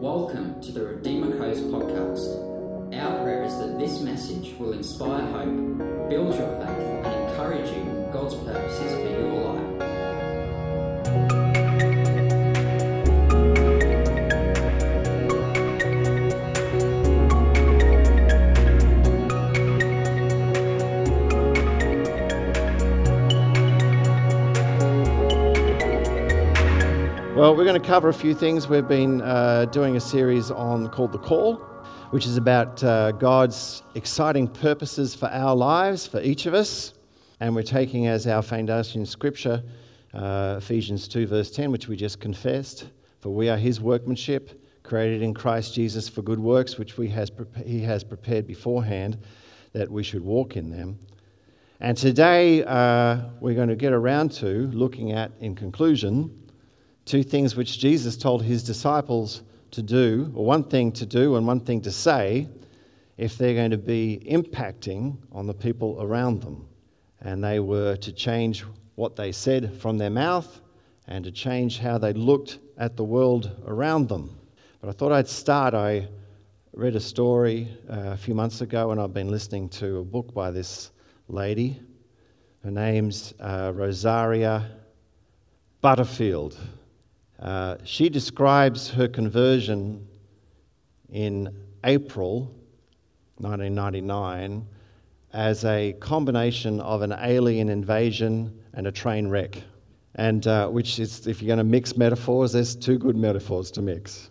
Welcome to the Redeemer Coast podcast. Our prayer is that this message will inspire hope, build your faith, and encourage you in God's purposes for your life. Going to cover a few things. We've been uh, doing a series on called The Call, which is about uh, God's exciting purposes for our lives, for each of us. And we're taking as our foundation scripture uh, Ephesians 2, verse 10, which we just confessed. For we are his workmanship, created in Christ Jesus for good works, which has he has prepared beforehand that we should walk in them. And today uh, we're going to get around to looking at, in conclusion, two things which Jesus told his disciples to do, or one thing to do and one thing to say, if they're going to be impacting on the people around them. And they were to change what they said from their mouth and to change how they looked at the world around them. But I thought I'd start. I read a story uh, a few months ago, and I've been listening to a book by this lady. Her name's uh, Rosaria Butterfield. Uh, she describes her conversion in April 1999 as a combination of an alien invasion and a train wreck. And uh, which is, if you're going to mix metaphors, there's two good metaphors to mix.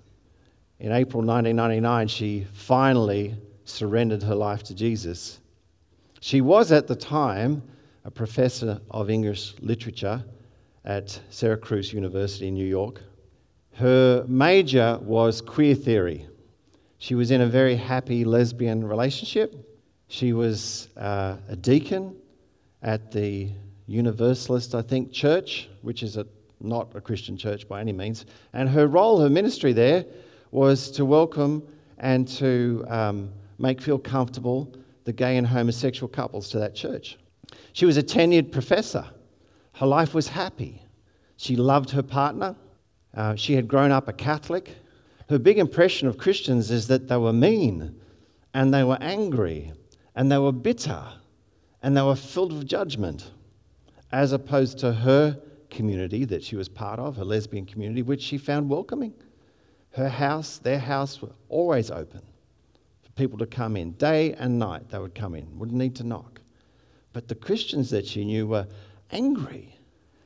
In April 1999, she finally surrendered her life to Jesus. She was at the time a professor of English literature at Syracuse University in New York. Her major was queer theory. She was in a very happy lesbian relationship. She was uh, a deacon at the Universalist, I think, church, which is a, not a Christian church by any means. And her role, her ministry there, was to welcome and to um, make feel comfortable the gay and homosexual couples to that church. She was a tenured professor. Her life was happy. She loved her partner. Uh, she had grown up a Catholic. Her big impression of Christians is that they were mean and they were angry and they were bitter and they were filled with judgment, as opposed to her community that she was part of, her lesbian community, which she found welcoming. Her house, their house, were always open for people to come in. Day and night, they would come in, wouldn't need to knock. But the Christians that she knew were angry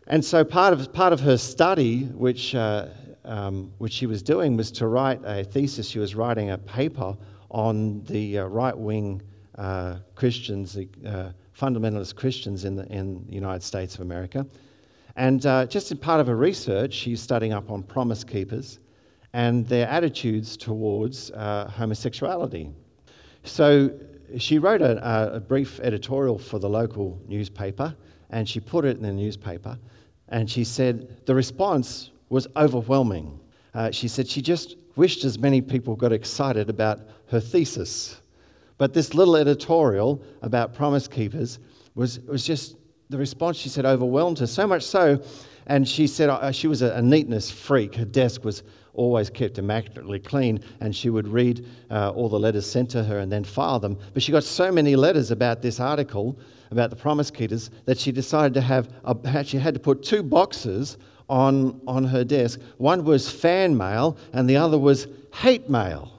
and so part of, part of her study, which, uh, um, which she was doing, was to write a thesis. She was writing a paper on the uh, right wing uh, Christians, the uh, fundamentalist Christians in the, in the United States of America. And uh, just in part of her research, she's studying up on promise keepers and their attitudes towards uh, homosexuality. So she wrote a, a brief editorial for the local newspaper and she put it in the newspaper. And she said the response was overwhelming. Uh, she said she just wished as many people got excited about her thesis. But this little editorial about Promise Keepers was, was just the response, she said, overwhelmed her. So much so, and she said uh, she was a, a neatness freak. Her desk was always kept immaculately clean, and she would read uh, all the letters sent to her and then file them. But she got so many letters about this article about the promise keepers that she decided to have a, she had to put two boxes on, on her desk. One was fan mail, and the other was hate mail.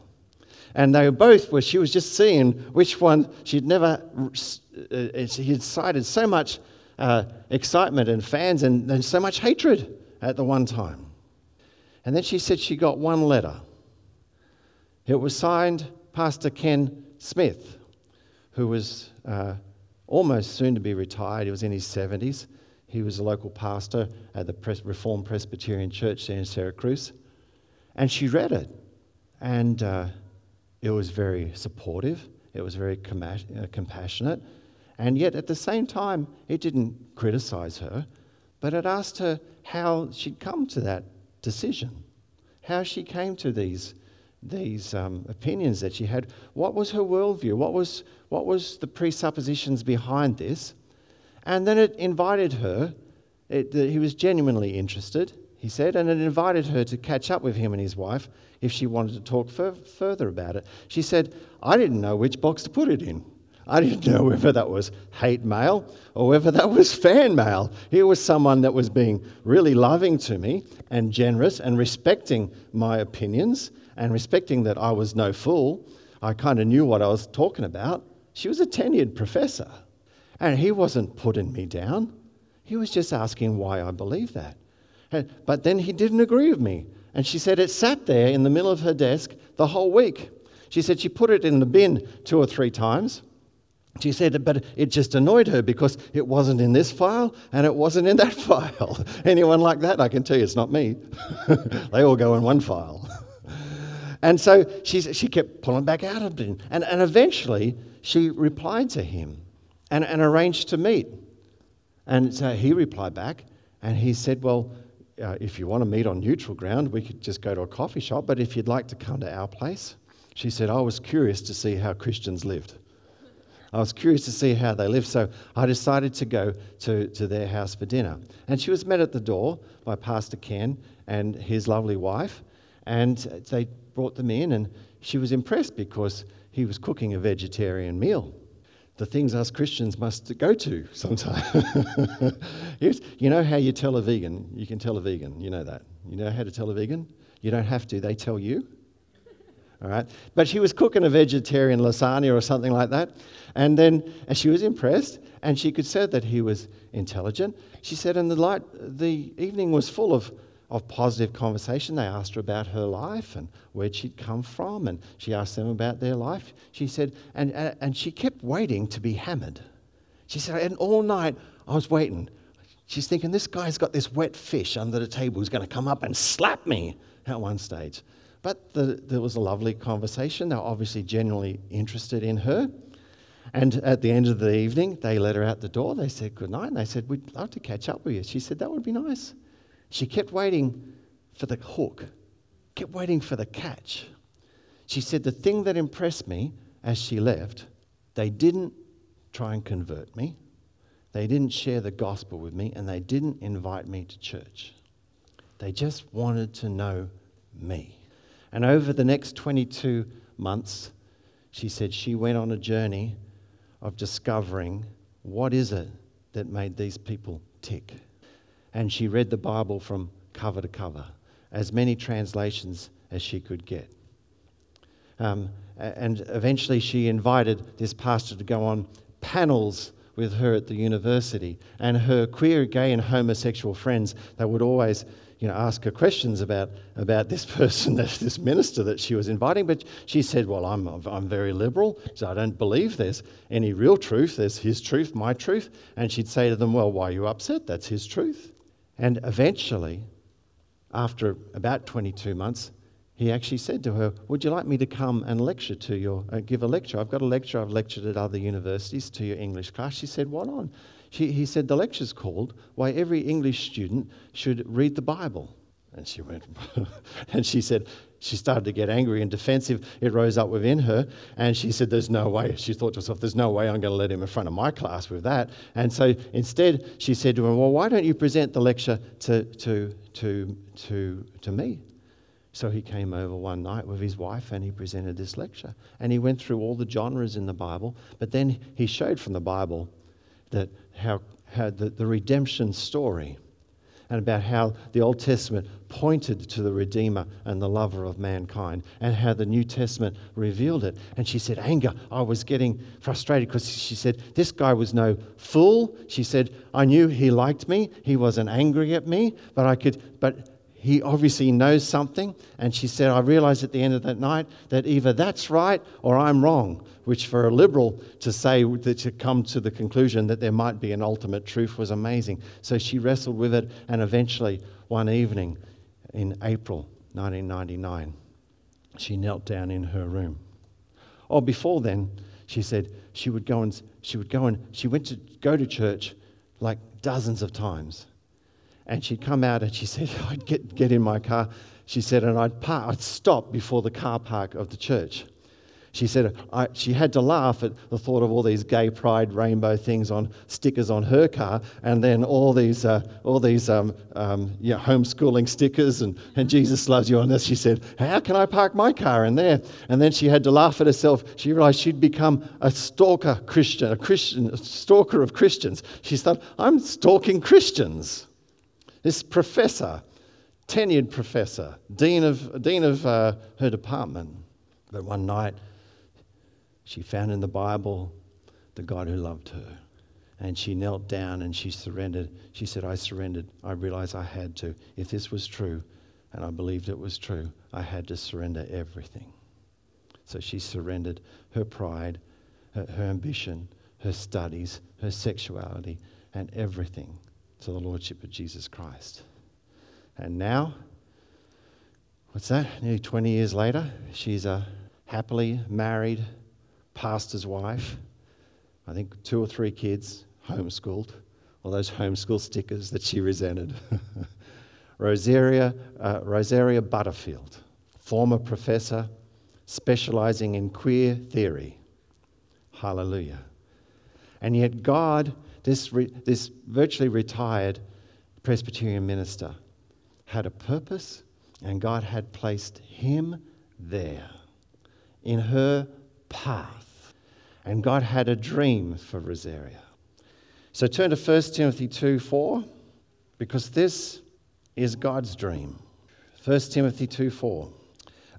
And they were both where she was just seeing which one she'd never, uh, she had cited so much uh, excitement and fans and, and so much hatred at the one time. And then she said she got one letter. It was signed Pastor Ken Smith, who was uh, almost soon to be retired. He was in his 70s. He was a local pastor at the Reformed Presbyterian Church there in Syracuse. And she read it. And uh, it was very supportive, it was very uh, compassionate. And yet, at the same time, it didn't criticize her, but it asked her how she'd come to that decision, how she came to these these um, opinions that she had. What was her worldview? What was, what was the presuppositions behind this? And then it invited her It, he was genuinely interested, he said, and it invited her to catch up with him and his wife if she wanted to talk fur- further about it. She said, I didn't know which box to put it in. I didn't know whether that was hate mail or whether that was fan mail. Here was someone that was being really loving to me and generous and respecting my opinions and respecting that I was no fool. I kind of knew what I was talking about. She was a tenured professor. And he wasn't putting me down. He was just asking why I believe that. But then he didn't agree with me. And she said it sat there in the middle of her desk the whole week. She said she put it in the bin two or three times. She said, but it just annoyed her because it wasn't in this file and it wasn't in that file. Anyone like that? I can tell you it's not me. they all go in one file. and so she, she kept pulling back out of it. And, and eventually she replied to him and, and arranged to meet. And so he replied back and he said, Well, uh, if you want to meet on neutral ground, we could just go to a coffee shop. But if you'd like to come to our place, she said, I was curious to see how Christians lived. I was curious to see how they lived, so I decided to go to, to their house for dinner. And she was met at the door by Pastor Ken and his lovely wife, and they brought them in, and she was impressed because he was cooking a vegetarian meal the things us Christians must go to sometimes. you know how you tell a vegan? You can tell a vegan. You know that. You know how to tell a vegan? You don't have to, they tell you. All right? But she was cooking a vegetarian lasagna or something like that. And then and she was impressed and she could say that he was intelligent. She said, and the, light, the evening was full of of positive conversation. They asked her about her life and where she'd come from, and she asked them about their life. She said, and, and she kept waiting to be hammered. She said, and all night I was waiting. She's thinking, this guy's got this wet fish under the table who's going to come up and slap me at one stage. But the, there was a lovely conversation. They were obviously genuinely interested in her. And at the end of the evening, they let her out the door. They said good night. And they said, We'd love to catch up with you. She said, That would be nice. She kept waiting for the hook, kept waiting for the catch. She said, The thing that impressed me as she left, they didn't try and convert me, they didn't share the gospel with me, and they didn't invite me to church. They just wanted to know me. And over the next 22 months, she said she went on a journey of discovering what is it that made these people tick and she read the Bible from cover to cover, as many translations as she could get. Um, and eventually she invited this pastor to go on panels with her at the university. And her queer, gay, and homosexual friends, they would always you know, ask her questions about, about this person, this minister that she was inviting. But she said, Well, I'm, I'm very liberal, so I don't believe there's any real truth. There's his truth, my truth. And she'd say to them, Well, why are you upset? That's his truth. And eventually, after about 22 months, he actually said to her, Would you like me to come and lecture to your, uh, give a lecture? I've got a lecture I've lectured at other universities to your English class. She said, What on? She, he said, The lecture's called Why Every English Student Should Read the Bible. And she went, and she said, she started to get angry and defensive. It rose up within her, and she said, There's no way. She thought to herself, There's no way I'm going to let him in front of my class with that. And so instead, she said to him, Well, why don't you present the lecture to, to, to, to, to me? So he came over one night with his wife and he presented this lecture. And he went through all the genres in the Bible, but then he showed from the Bible that how, the, the redemption story and about how the Old Testament pointed to the Redeemer and the lover of mankind, and how the New Testament revealed it. And she said, Anger, I was getting frustrated because she said, This guy was no fool. She said, I knew he liked me, he wasn't angry at me, but I could, but he obviously knows something. And she said, I realized at the end of that night that either that's right or I'm wrong, which for a liberal to say, that to come to the conclusion that there might be an ultimate truth was amazing. So she wrestled with it, and eventually, one evening in April 1999, she knelt down in her room. Oh, before then, she said she would go and she would go and she went to go to church like dozens of times and she'd come out and she said, I'd get, get in my car. She said, and I'd, park, I'd stop before the car park of the church. She said she had to laugh at the thought of all these gay pride rainbow things on stickers on her car, and then all these, uh, all these um, um, homeschooling stickers and, and Jesus loves you on this. She said, How can I park my car in there? And then she had to laugh at herself. She realized she'd become a stalker Christian, a Christian, a stalker of Christians. She thought, I'm stalking Christians. This professor, tenured professor, dean of, dean of uh, her department. But one night, she found in the Bible the God who loved her. And she knelt down and she surrendered. She said, I surrendered. I realized I had to. If this was true, and I believed it was true, I had to surrender everything. So she surrendered her pride, her, her ambition, her studies, her sexuality, and everything to the Lordship of Jesus Christ. And now, what's that? Nearly 20 years later, she's a happily married pastor's wife, I think two or three kids, homeschooled, all those homeschool stickers that she resented. Rosaria, uh, Rosaria Butterfield, former professor specializing in queer theory. Hallelujah. And yet, God, this, re, this virtually retired Presbyterian minister, had a purpose, and God had placed him there in her path. And God had a dream for Rosaria. So turn to 1 Timothy 2 4, because this is God's dream. 1 Timothy 2 4.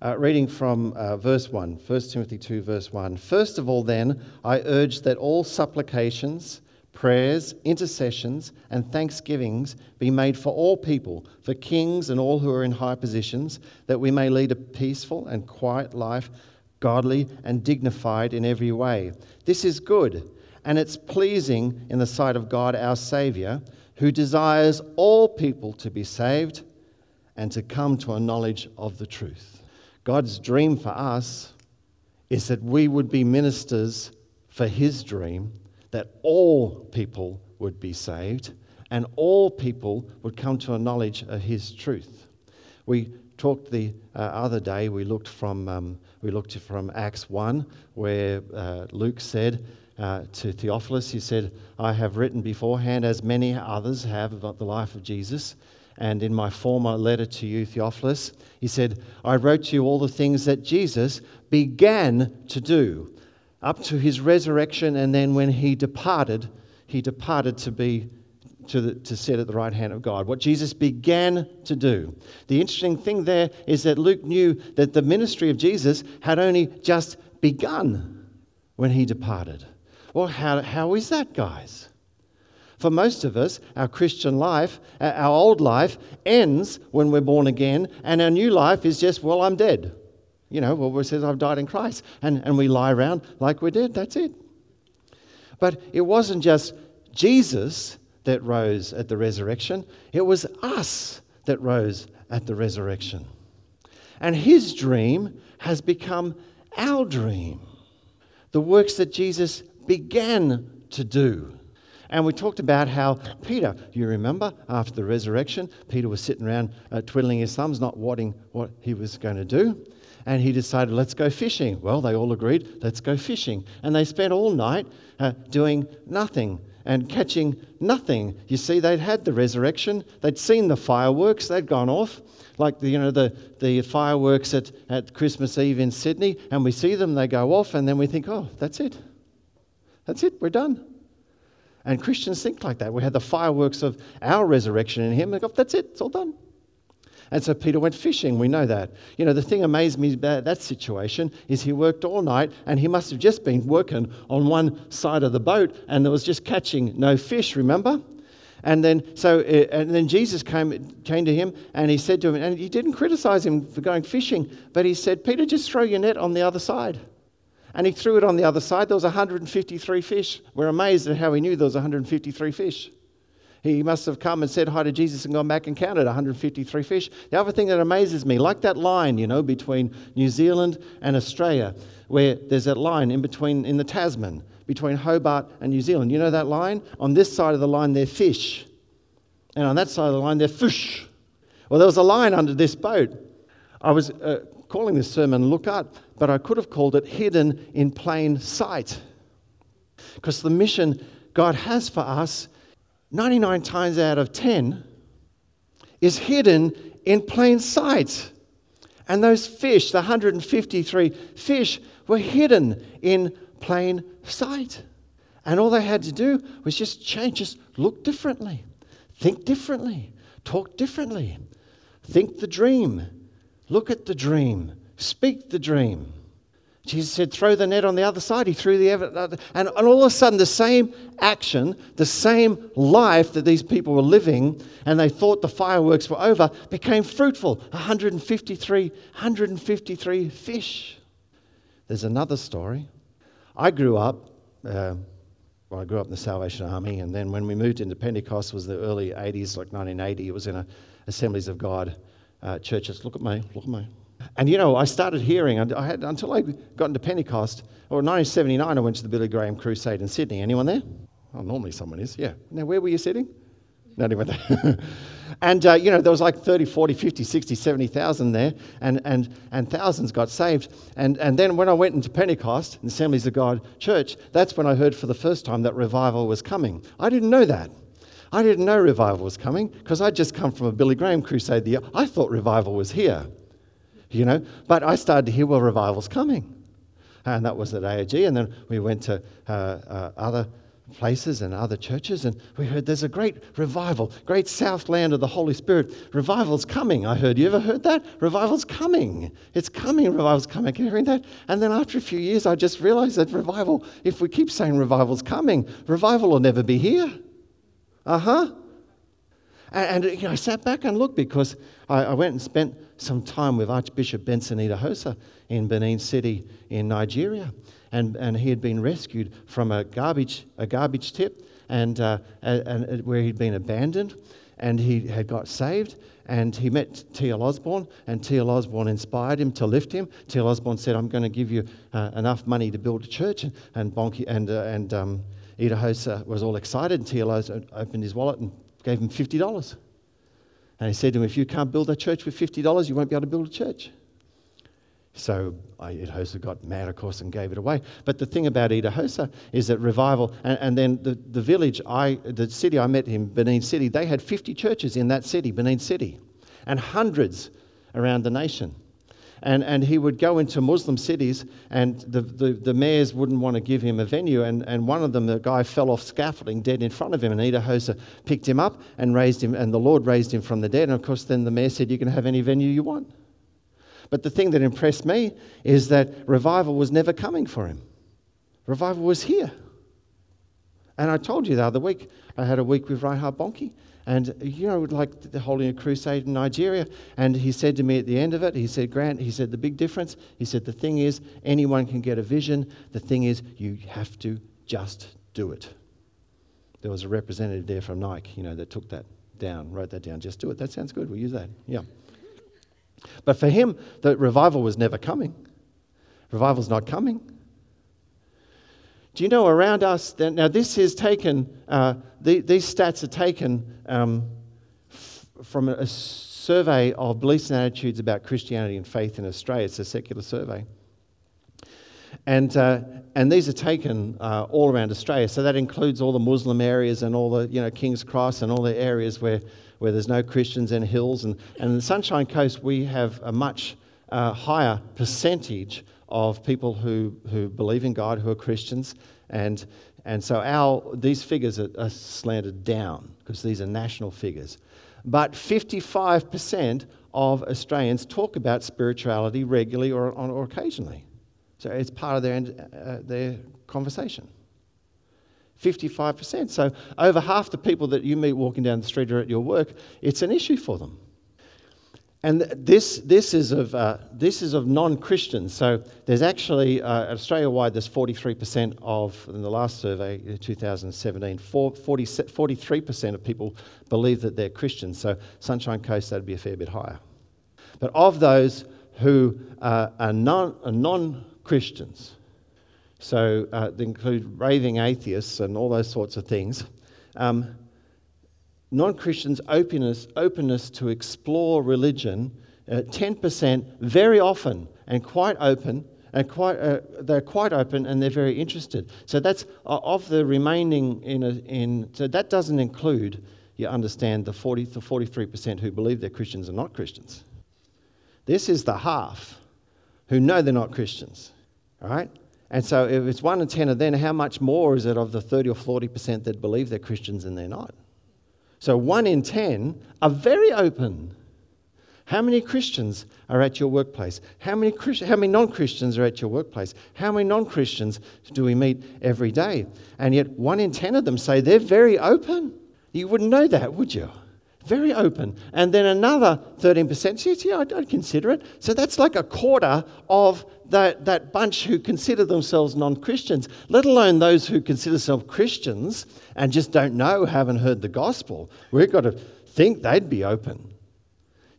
Uh, reading from uh, verse 1, 1 Timothy 2, verse 1. First of all, then, I urge that all supplications, prayers, intercessions, and thanksgivings be made for all people, for kings and all who are in high positions, that we may lead a peaceful and quiet life godly, and dignified in every way. This is good, and it's pleasing in the sight of God our Saviour, who desires all people to be saved and to come to a knowledge of the truth. God's dream for us is that we would be ministers for His dream, that all people would be saved and all people would come to a knowledge of His truth. We talked the uh, other day, we looked from, um, we looked from Acts 1, where uh, Luke said uh, to Theophilus, he said, I have written beforehand, as many others have, about the life of Jesus. And in my former letter to you, Theophilus, he said, I wrote to you all the things that Jesus began to do up to his resurrection, and then when he departed, he departed to be to, the, to sit at the right hand of God, what Jesus began to do. The interesting thing there is that Luke knew that the ministry of Jesus had only just begun when he departed. Well, how, how is that, guys? For most of us, our Christian life, our old life, ends when we're born again, and our new life is just, well, I'm dead. You know, well, it says, I've died in Christ. And, and we lie around like we're dead. That's it. But it wasn't just Jesus that rose at the resurrection, it was us that rose at the resurrection. And his dream has become our dream. The works that Jesus began to do. And we talked about how Peter, you remember, after the resurrection, Peter was sitting around uh, twiddling his thumbs, not wanting what he was going to do. And he decided, let's go fishing. Well, they all agreed, let's go fishing. And they spent all night uh, doing nothing and catching nothing. You see, they'd had the resurrection, they'd seen the fireworks, they'd gone off, like the, you know, the, the fireworks at, at Christmas Eve in Sydney, and we see them, they go off, and then we think, oh, that's it. That's it, we're done. And Christians think like that. We had the fireworks of our resurrection in Him, and go, that's it, it's all done. And so Peter went fishing. We know that. You know, the thing amazed me about that situation is he worked all night and he must have just been working on one side of the boat and there was just catching no fish, remember? And then, so, uh, and then Jesus came, came to him and he said to him, and he didn't criticize him for going fishing, but he said, Peter, just throw your net on the other side. And he threw it on the other side. There was 153 fish. We're amazed at how he knew there was 153 fish. He must have come and said hi to Jesus and gone back and counted 153 fish. The other thing that amazes me, like that line, you know, between New Zealand and Australia, where there's that line in between, in the Tasman, between Hobart and New Zealand. You know that line? On this side of the line, they're fish. And on that side of the line, they're fish. Well, there was a line under this boat. I was uh, calling this sermon Look Up, but I could have called it Hidden in Plain Sight. Because the mission God has for us, 99 times out of 10, is hidden in plain sight. And those fish, the 153 fish, were hidden in plain sight. And all they had to do was just change, just look differently, think differently, talk differently, think the dream, look at the dream, speak the dream. Jesus said, throw the net on the other side. He threw the and, and all of a sudden, the same action, the same life that these people were living, and they thought the fireworks were over, became fruitful. 153, 153 fish. There's another story. I grew up, uh, well, I grew up in the Salvation Army, and then when we moved into Pentecost, was the early 80s, like 1980. It was in a Assemblies of God uh, churches. Look at me, look at me. And you know, I started hearing, I had, until I got into Pentecost, or 1979, I went to the Billy Graham Crusade in Sydney. Anyone there? Oh, normally someone is, yeah. Now, where were you sitting? No, anyone there. and, uh, you know, there was like 30, 40, 50, 60, 70,000 there, and, and, and thousands got saved. And, and then when I went into Pentecost, the Assemblies of God Church, that's when I heard for the first time that revival was coming. I didn't know that. I didn't know revival was coming because I'd just come from a Billy Graham crusade. The, I thought revival was here you know. But I started to hear, well, revival's coming. And that was at AOG. And then we went to uh, uh, other places and other churches, and we heard there's a great revival, great southland of the Holy Spirit. Revival's coming. I heard. You ever heard that? Revival's coming. It's coming. Revival's coming. Can you hear that? And then after a few years, I just realized that revival, if we keep saying revival's coming, revival will never be here. Uh huh. And, and you know, I sat back and looked because I, I went and spent some time with Archbishop Benson Idahosa in Benin City in Nigeria. And, and he had been rescued from a garbage, a garbage tip and, uh, and, and where he'd been abandoned. And he had got saved and he met T.L. Osborn, and T.L. Osborn inspired him to lift him. T.L. Osborn said, I'm going to give you uh, enough money to build a church. And, and, Bonnke, and, uh, and um, Idahosa was all excited, T.L. opened his wallet and gave him $50. And he said to him, If you can't build a church with $50, you won't be able to build a church. So Idahosa got mad, of course, and gave it away. But the thing about Idahosa is that revival, and, and, then the, the village, I, the city I met in, Benin City, they had 50 churches in that city, Benin City, and hundreds around the nation. And, and he would go into Muslim cities, and the, the, the mayors wouldn't want to give him a venue. And, and one of them, the guy fell off scaffolding dead in front of him, and Idahosa picked him up and raised him, and the Lord raised him from the dead. And of course, then the mayor said, You can have any venue you want. But the thing that impressed me is that revival was never coming for him, revival was here. And I told you the other week, I had a week with Reinhard Bonnke, and, you know, like holding a crusade in Nigeria. And he said to me at the end of it, he said, Grant, he said, the big difference, he said, the thing is, anyone can get a vision. The thing is, you have to just do it. There was a representative there from Nike, you know, that took that down, wrote that down. Just do it. That sounds good. We'll use that. Yeah. But for him, the revival was never coming. Revival's not coming. Do you know around us? Now, this is taken, uh, the, these stats are taken um, f- from a survey of beliefs and attitudes about Christianity and faith in Australia. It's a secular survey. And, uh, and these are taken uh, all around Australia. So that includes all the Muslim areas and all the, you know, King's Cross and all the areas where, where there's no Christians and hills. And, and in the Sunshine Coast, we have a much uh, higher percentage of people who, who believe in God, who are Christians. And, and so our, these figures are, are slanted down because these are national figures. But 55% of Australians talk about spirituality regularly or, or occasionally. So it's part of their, uh, their conversation. 55%. So over half the people that you meet walking down the street or at your work, it's an issue for them. And this, this is of, uh, this is of non-Christians. So there's actually, uh, Australia-wide, there's 43% of, in the last survey, 2017, 40, 43% of people believe that they're Christians. So Sunshine Coast, that'd be a fair bit higher. But of those who uh, are, non, are non-Christians, so uh, they include raving atheists and all those sorts of things, um, non Christians' openness, openness to explore religion uh, 10% very often and quite open and quite, uh, they're quite open and they're very interested. So that's uh, of the remaining in, a, in so that doesn't include, you understand, the 40 the 43% who believe they're Christians and not Christians. This is the half who know they're not Christians. All right? And so if it's one in 10 of them, how much more is it of the 30 or 40% that believe they're Christians and they're not? So one in 10 are very open. How many Christians are at your workplace? How many, Christ- how many non Christians are at your workplace? How many non Christians do we meet every day? And yet, one in 10 of them say they're very open. You wouldn't know that, would you? Very open. And then another 13% says, yeah, I'd, I'd consider it. So that's like a quarter of that, that bunch who consider themselves non Christians, let alone those who consider themselves Christians and just don't know, haven't heard the gospel. We've got to think they'd be open.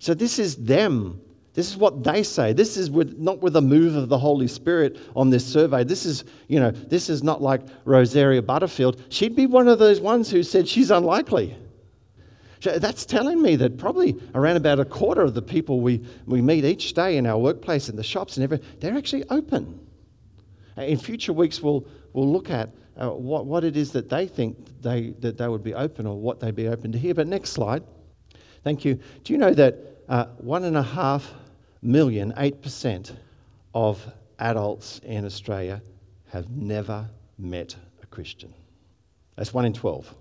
So this is them. This is what they say. This is with, not with a move of the Holy Spirit on this survey. This is, you know, this is not like Rosaria Butterfield. She'd be one of those ones who said she's unlikely. So that's telling me that probably around about a quarter of the people we, we meet each day in our workplace, in the shops and everything, they're actually open. In future weeks, we'll, we'll look at uh, what, what it is that they think they, that they would be open or what they'd be open to hear. But next slide. Thank you. Do you know that uh, one and a half million, 8% of adults in Australia have never met a Christian? That's one in 12,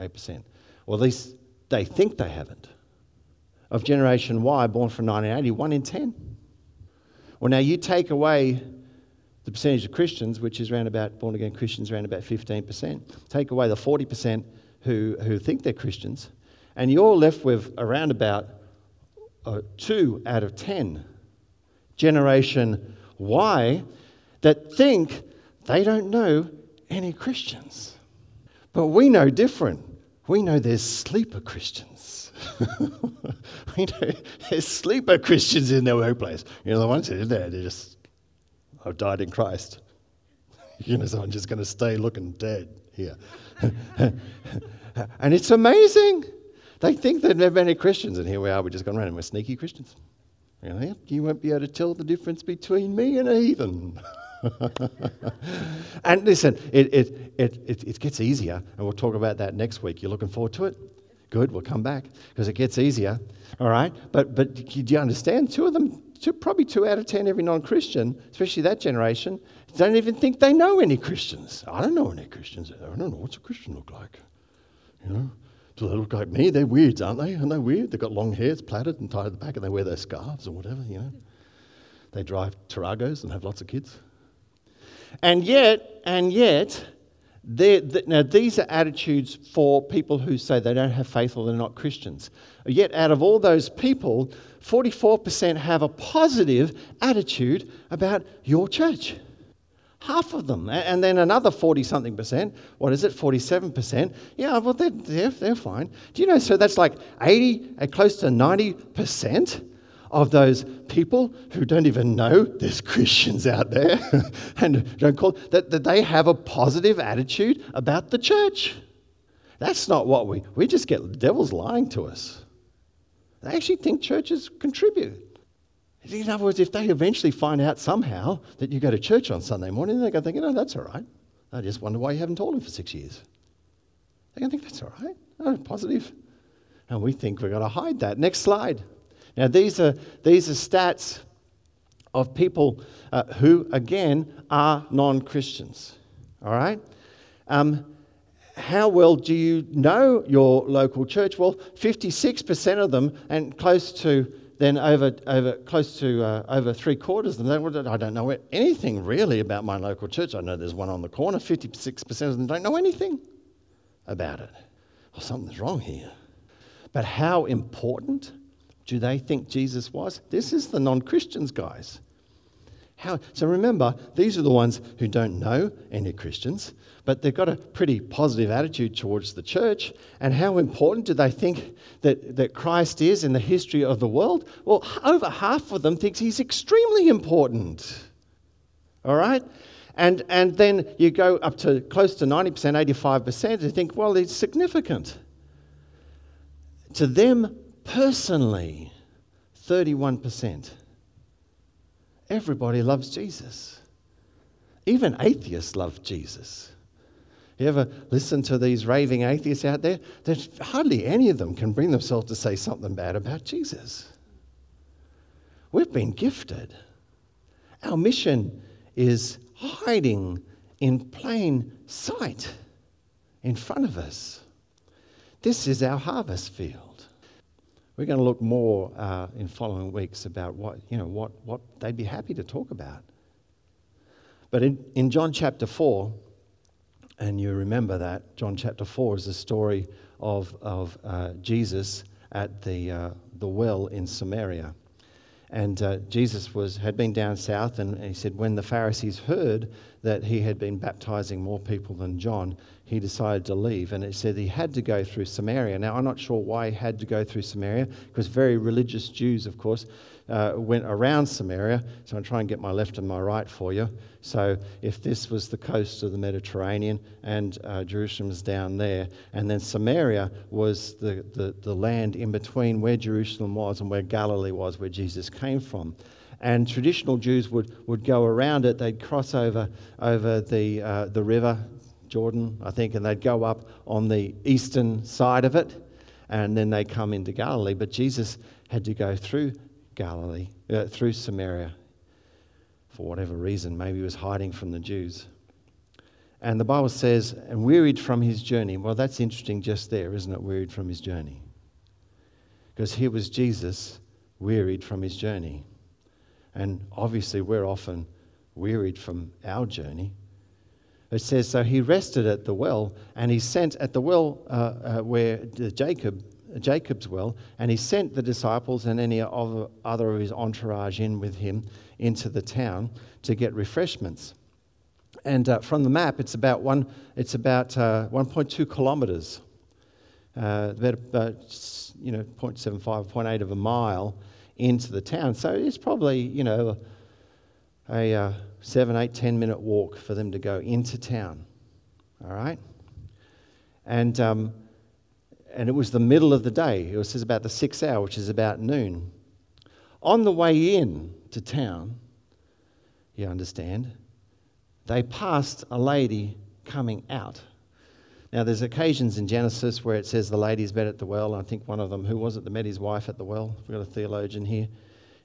8%. Well, at least they think they haven't. Of Generation Y, born from 1980, one in 10. Well, now you take away the percentage of Christians, which is around about, born again Christians, around about 15%. Take away the 40% who, who think they're Christians, and you're left with around about uh, two out of ten generation Y that think they don't know any Christians. But we know different. We know there's sleeper Christians. we know there's sleeper Christians in their workplace. You know, the ones that are there, they just, I've died in Christ. You know, so I'm just going to stay looking dead here. and it's amazing. They think they've never many Christians, and here we are, we're just going around and we're sneaky Christians. You, know, you won't be able to tell the difference between me and a heathen. and listen, it, it, it, it, gets easier, and we'll talk about that next week. You're looking forward to it? Good, we'll come back because it gets easier. All right? But, but do you understand? Two of them, two, probably two out of ten, every non Christian, especially that generation, don't even think they know any Christians. I don't know any Christians. I don't know what's a Christian look like. You know? Do they look like me? They're weird, aren't they? Aren't they weird? They've got long hair, it's plaited and tied at the back, and they wear their scarves or whatever, you know. They drive Taragos and have lots of kids. And yet, and yet, now these are attitudes for people who say they don't have faith or they're not Christians. Yet, out of all those people, 44% have a positive attitude about your church. Half of them. And then another 40 something percent. What is it? 47%. Yeah, well, they're, they're, they're fine. Do you know? So that's like 80, uh, close to 90% of those people who don't even know there's Christians out there and don't call that, that they have a positive attitude about the church. That's not what we, we just get the devil's lying to us. They actually think churches contribute. In other words, if they eventually find out somehow that you go to church on Sunday morning, they're going to think, oh, that's all right. I just wonder why you haven't told them for six years. They're going to think, that's all right. Oh, positive. And we think we've got to hide that. Next slide. Now, these are, these are stats of people uh, who, again, are non Christians. All right? Um, how well do you know your local church? Well, 56% of them, and close to then over, over close to uh, over three quarters of them, I don't know anything really about my local church. I know there's one on the corner. 56% of them don't know anything about it. Well, something's wrong here. But how important do they think Jesus was? This is the non Christians, guys. How, so remember, these are the ones who don't know any Christians, but they've got a pretty positive attitude towards the church. And how important do they think that, that Christ is in the history of the world? Well, over half of them thinks he's extremely important. All right? And, and then you go up to close to 90%, 85%, they think, well, it's significant. To them personally, 31%. Everybody loves Jesus. Even atheists love Jesus. You ever listen to these raving atheists out there? There's hardly any of them can bring themselves to say something bad about Jesus. We've been gifted. Our mission is hiding in plain sight in front of us. This is our harvest field. We're going to look more uh, in following weeks about what, you know, what, what they'd be happy to talk about. But in, in John chapter 4, and you remember that, John chapter 4 is the story of, of uh, Jesus at the, uh, the well in Samaria. And uh, Jesus was, had been down south, and he said, when the Pharisees heard that he had been baptizing more people than John, he decided to leave. And it said he had to go through Samaria. Now, I'm not sure why he had to go through Samaria, because very religious Jews, of course, uh, went around Samaria. So I'm trying to get my left and my right for you. So if this was the coast of the Mediterranean and uh, Jerusalem's down there, and then Samaria was the, the, the land in between where Jerusalem was and where Galilee was, where Jesus came from. And traditional Jews would, would go around it. They'd cross over, over the, uh, the river, Jordan, I think, and they'd go up on the eastern side of it, and then they come into Galilee. But Jesus had to go through Galilee, uh, through Samaria, for whatever reason. Maybe he was hiding from the Jews. And the Bible says, and wearied from his journey. Well, that's interesting just there, isn't it? Wearied from his journey. Because here was Jesus wearied from his journey. And obviously, we're often wearied from our journey. It says, So he rested at the well, and he sent at the well uh, uh, where Jacob Jacob's well, and he sent the disciples and any other of his entourage in with him into the town to get refreshments. And uh, from the map, it's about, one, it's about uh, 1.2 kilometres, uh, about, about, you know, 0.75, 0.8 of a mile into the town. So it's probably, you know, a, uh, seven, eight, ten minute walk for them to go into town. All right? And um, and it was the middle of the day. It says about the sixth hour, which is about noon. On the way in to town, you understand, they passed a lady coming out. Now, there's occasions in Genesis where it says the ladies met at the well. I think one of them, who was it that met his wife at the well? We've got a theologian here.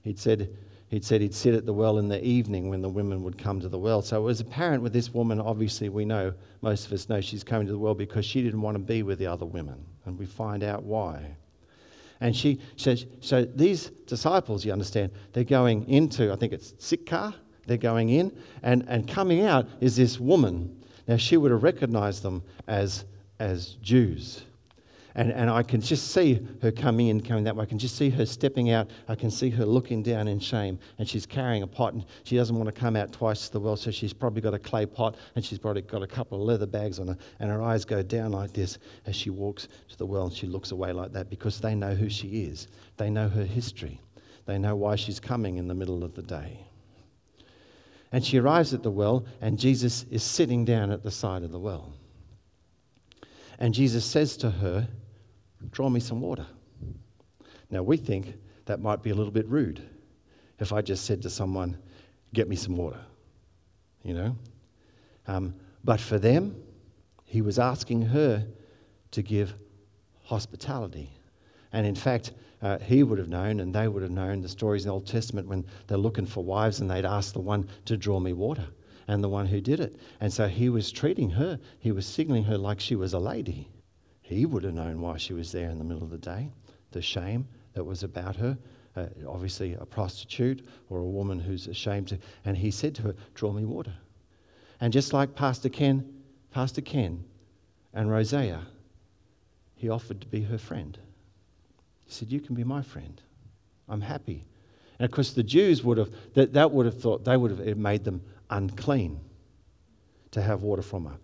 He'd said, he'd said he'd sit at the well in the evening when the women would come to the well. So it was apparent with this woman, obviously, we know, most of us know she's coming to the well because she didn't want to be with the other women and we find out why. And she says, so these disciples, you understand, they're going into, I think it's Sychar, they're going in, and, and coming out is this woman. Now, she would have recognized them as, as Jews. And, and I can just see her coming in, coming that way. I can just see her stepping out. I can see her looking down in shame. And she's carrying a pot, and she doesn't want to come out twice to the well, so she's probably got a clay pot, and she's probably got a couple of leather bags on her. And her eyes go down like this as she walks to the well, and she looks away like that because they know who she is. They know her history. They know why she's coming in the middle of the day. And she arrives at the well, and Jesus is sitting down at the side of the well. And Jesus says to her, Draw me some water. Now, we think that might be a little bit rude if I just said to someone, Get me some water, you know? Um, but for them, he was asking her to give hospitality. And in fact, uh, he would have known, and they would have known the stories in the Old Testament when they're looking for wives and they'd ask the one to draw me water and the one who did it. And so he was treating her, he was signaling her like she was a lady. He would have known why she was there in the middle of the day, the shame that was about her. Uh, obviously, a prostitute or a woman who's ashamed to. And he said to her, Draw me water. And just like Pastor Ken, Pastor Ken and Rosea, he offered to be her friend. He said, You can be my friend. I'm happy. And of course, the Jews would have, that, that would have thought, they would have it made them unclean to have water from her.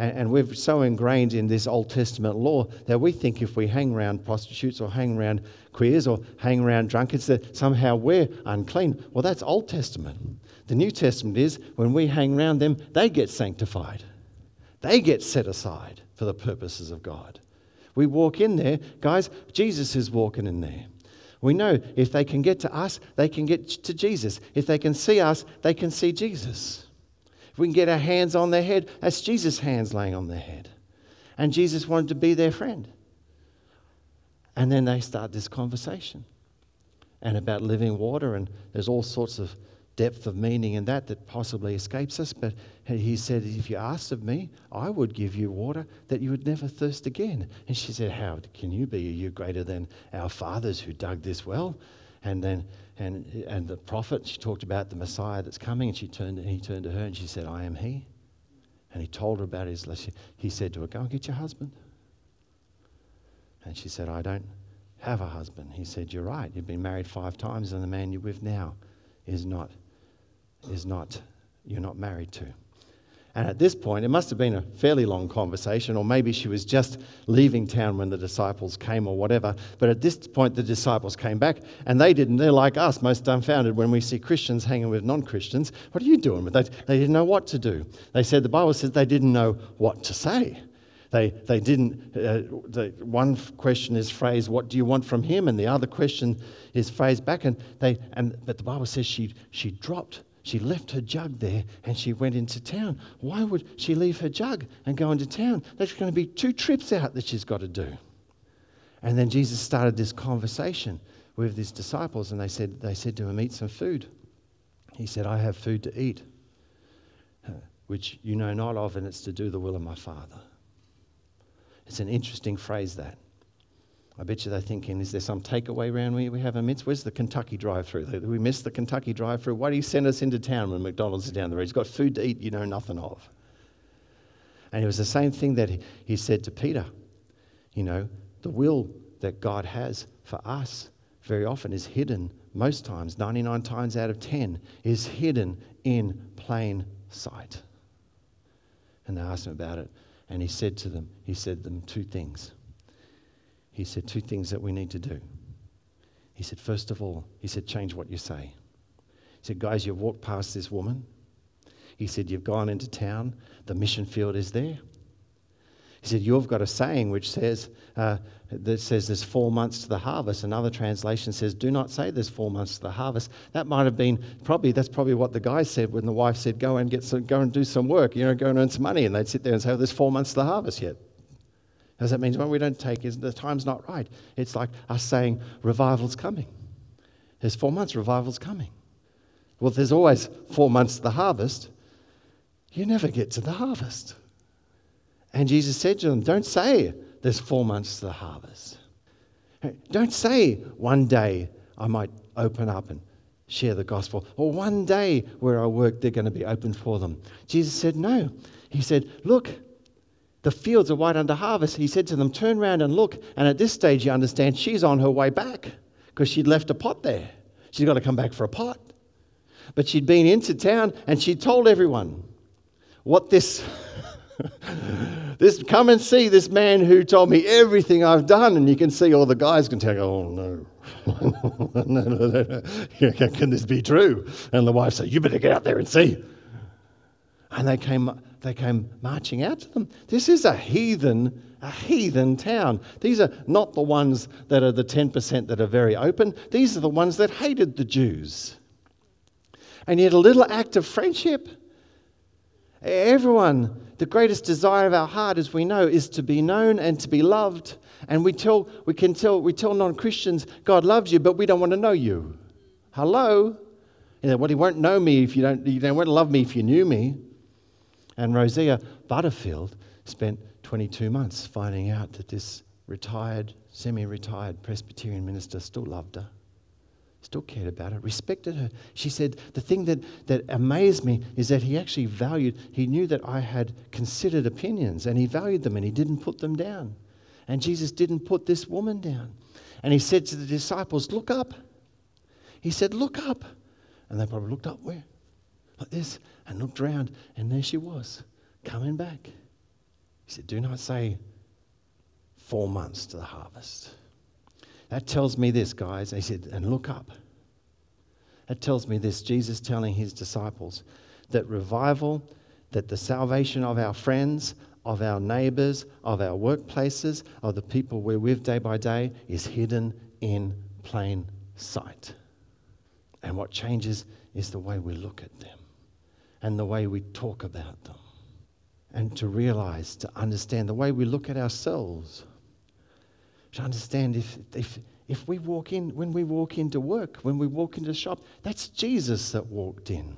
And, and we're so ingrained in this Old Testament law that we think if we hang around prostitutes or hang around queers or hang around drunkards, that somehow we're unclean. Well, that's Old Testament. The New Testament is when we hang around them, they get sanctified, they get set aside for the purposes of God. We walk in there, guys, Jesus is walking in there. We know if they can get to us, they can get to Jesus. If they can see us, they can see Jesus. We can get our hands on their head, that's Jesus' hands laying on their head. And Jesus wanted to be their friend. And then they start this conversation and about living water, and there's all sorts of depth of meaning in that that possibly escapes us. But he said, If you asked of me, I would give you water that you would never thirst again. And she said, How can you be? Are you greater than our fathers who dug this well? And then and, and the prophet, she talked about the Messiah that's coming, and she turned he turned to her and she said, I am he. And he told her about his he said to her, Go and get your husband. And she said, I don't have a husband. He said, You're right. You've been married five times, and the man you're with now is not is not, you're not married to. And at this point, it must have been a fairly long conversation, or maybe she was just leaving town when the disciples came, or whatever. But at this point, the disciples came back, and they didn't. They're like us, most dumbfounded when we see Christians hanging with non Christians. What are you doing with that? They didn't know what to do. They said, the Bible says they didn't know what to say. They, they didn't, uh, the, one question is phrased, What do you want from him? And the other question is phrased back. And they, and, but the Bible says she, she dropped she left her jug there and she went into town. Why would she leave her jug and go into town? There's going to be two trips out that she's got to do. And then Jesus started this conversation with his disciples, and they said, they said to him, Eat some food. He said, I have food to eat, which you know not of, and it's to do the will of my Father. It's an interesting phrase, that. I bet you they're thinking, is there some takeaway round we, we have a midst? Where's the Kentucky drive through? We missed the Kentucky drive through. Why do you send us into town when McDonald's is down the road? He's got food to eat you know nothing of. And it was the same thing that he, said to Peter. You know, the will that God has for us very often is hidden, most times, 99 times out of 10, is hidden in plain sight. And they asked him about it. And he said to them, he said them two things he said two things that we need to do. He said, first of all, he said, change what you say. He said, guys, you've walked past this woman. He said, you've gone into town. The mission field is there. He said, You've got a saying which says, uh, that says there's four months to the harvest. Another translation says, Do not say there's four months to the harvest. That might have been probably, that's probably what the guy said when the wife said, Go and get some, go and do some work, you know, go and earn some money. And they'd sit there and say, oh, There's four months to the harvest yet. Because that means when we don't take is the time's not right. It's like us saying revival's coming. There's four months, revival's coming. Well, there's always four months to the harvest. You never get to the harvest. And Jesus said to them, Don't say there's four months to the harvest. Don't say one day I might open up and share the gospel, or one day where I work, they're going to be open for them. Jesus said, No. He said, Look, the fields are white under harvest. He said to them, Turn around and look. And at this stage, you understand she's on her way back because she'd left a pot there. She's got to come back for a pot. But she'd been into town and she told everyone what this. this come and see this man who told me everything I've done, and you can see all the guys can tell, oh no. no. Can this be true? And the wife said, You better get out there and see. And they came they came marching out to them. This is a heathen, a heathen town. These are not the ones that are the 10% that are very open. These are the ones that hated the Jews. And yet, a little act of friendship. Everyone, the greatest desire of our heart, as we know, is to be known and to be loved. And we tell, we can tell, we tell non-Christians, God loves you, but we don't want to know you. Hello? You know, well, he won't know me if you don't, you don't want to love me if you knew me. And Rosaria Butterfield spent 22 months finding out that this retired, semi retired Presbyterian minister still loved her, still cared about her, respected her. She said, The thing that, that amazed me is that he actually valued, he knew that I had considered opinions and he valued them and he didn't put them down. And Jesus didn't put this woman down. And he said to the disciples, Look up. He said, Look up. And they probably looked up where? like this and looked round, and there she was, coming back. He said, Do not say four months to the harvest. That tells me this, guys. He said, And look up. That tells me this Jesus telling his disciples that revival, that the salvation of our friends, of our neighbors, of our workplaces, of the people we're with day by day is hidden in plain sight. And what changes is the way we look at them and the way we talk about them. And to realize, to understand the way we look at ourselves. To understand if, if, if we walk in, when we walk into work, when we walk into shop, that's Jesus that walked in.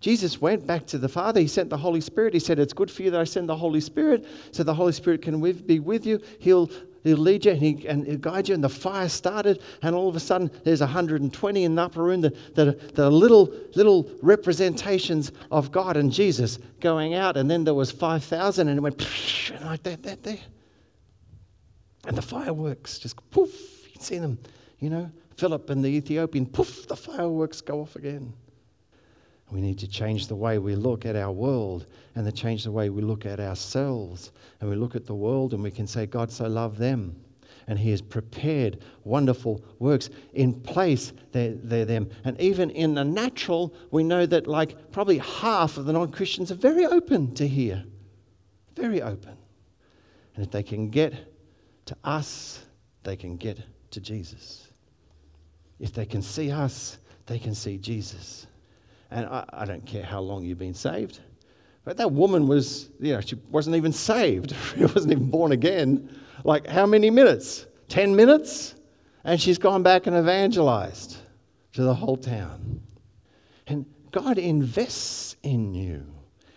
Jesus went back to the Father. He sent the Holy Spirit. He said, It's good for you that I send the Holy Spirit so the Holy Spirit can be with you. He'll He'll lead you and, he, and he'll guide you. And the fire started, and all of a sudden, there's 120 in the upper room that, that, that are little, little representations of God and Jesus going out. And then there was 5,000, and it went and like that, that, there. And the fireworks just poof, you can see them, you know. Philip and the Ethiopian, poof, the fireworks go off again. We need to change the way we look at our world and to change the way we look at ourselves. And we look at the world and we can say, God so loved them. And He has prepared wonderful works in place. They're, they're them. And even in the natural, we know that like probably half of the non Christians are very open to hear. Very open. And if they can get to us, they can get to Jesus. If they can see us, they can see Jesus. And I, I don't care how long you've been saved. But that woman was, you know, she wasn't even saved. she wasn't even born again. Like, how many minutes? 10 minutes? And she's gone back and evangelized to the whole town. And God invests in you.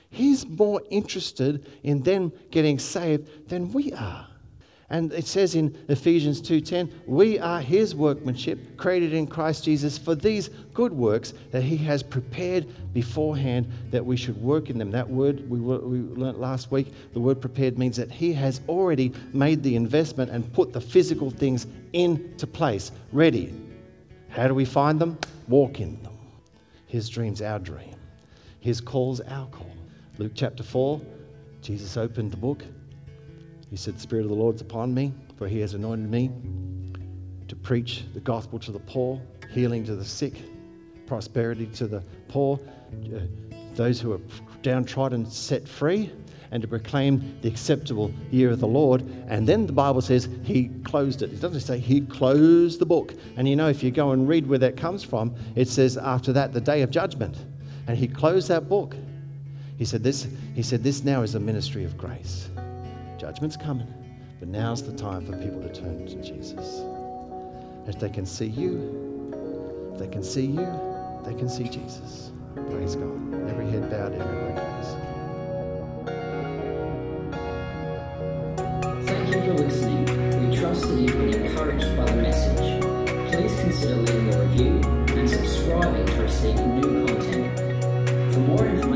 He's more interested in them getting saved than we are. And it says in Ephesians 2:10, "We are his workmanship, created in Christ Jesus for these good works that he has prepared beforehand that we should work in them." That word we, we learned last week, the word prepared means that he has already made the investment and put the physical things into place, ready. How do we find them? Walk in them. His dream's our dream. His call's our call. Luke chapter 4, Jesus opened the book he said, The Spirit of the Lord's upon me, for he has anointed me to preach the gospel to the poor, healing to the sick, prosperity to the poor, uh, those who are downtrodden set free, and to proclaim the acceptable year of the Lord. And then the Bible says he closed it. It doesn't say he closed the book. And you know, if you go and read where that comes from, it says after that, the day of judgment. And he closed that book. He said, This, he said, this now is a ministry of grace. Judgment's coming, but now's the time for people to turn to Jesus. If they can see you, if they can see you, they can see Jesus. Praise God. Every head bowed, every eye closed. Thank you for listening. We trust that you've been encouraged by the message. Please consider leaving a review and subscribing to receive new content. For more information,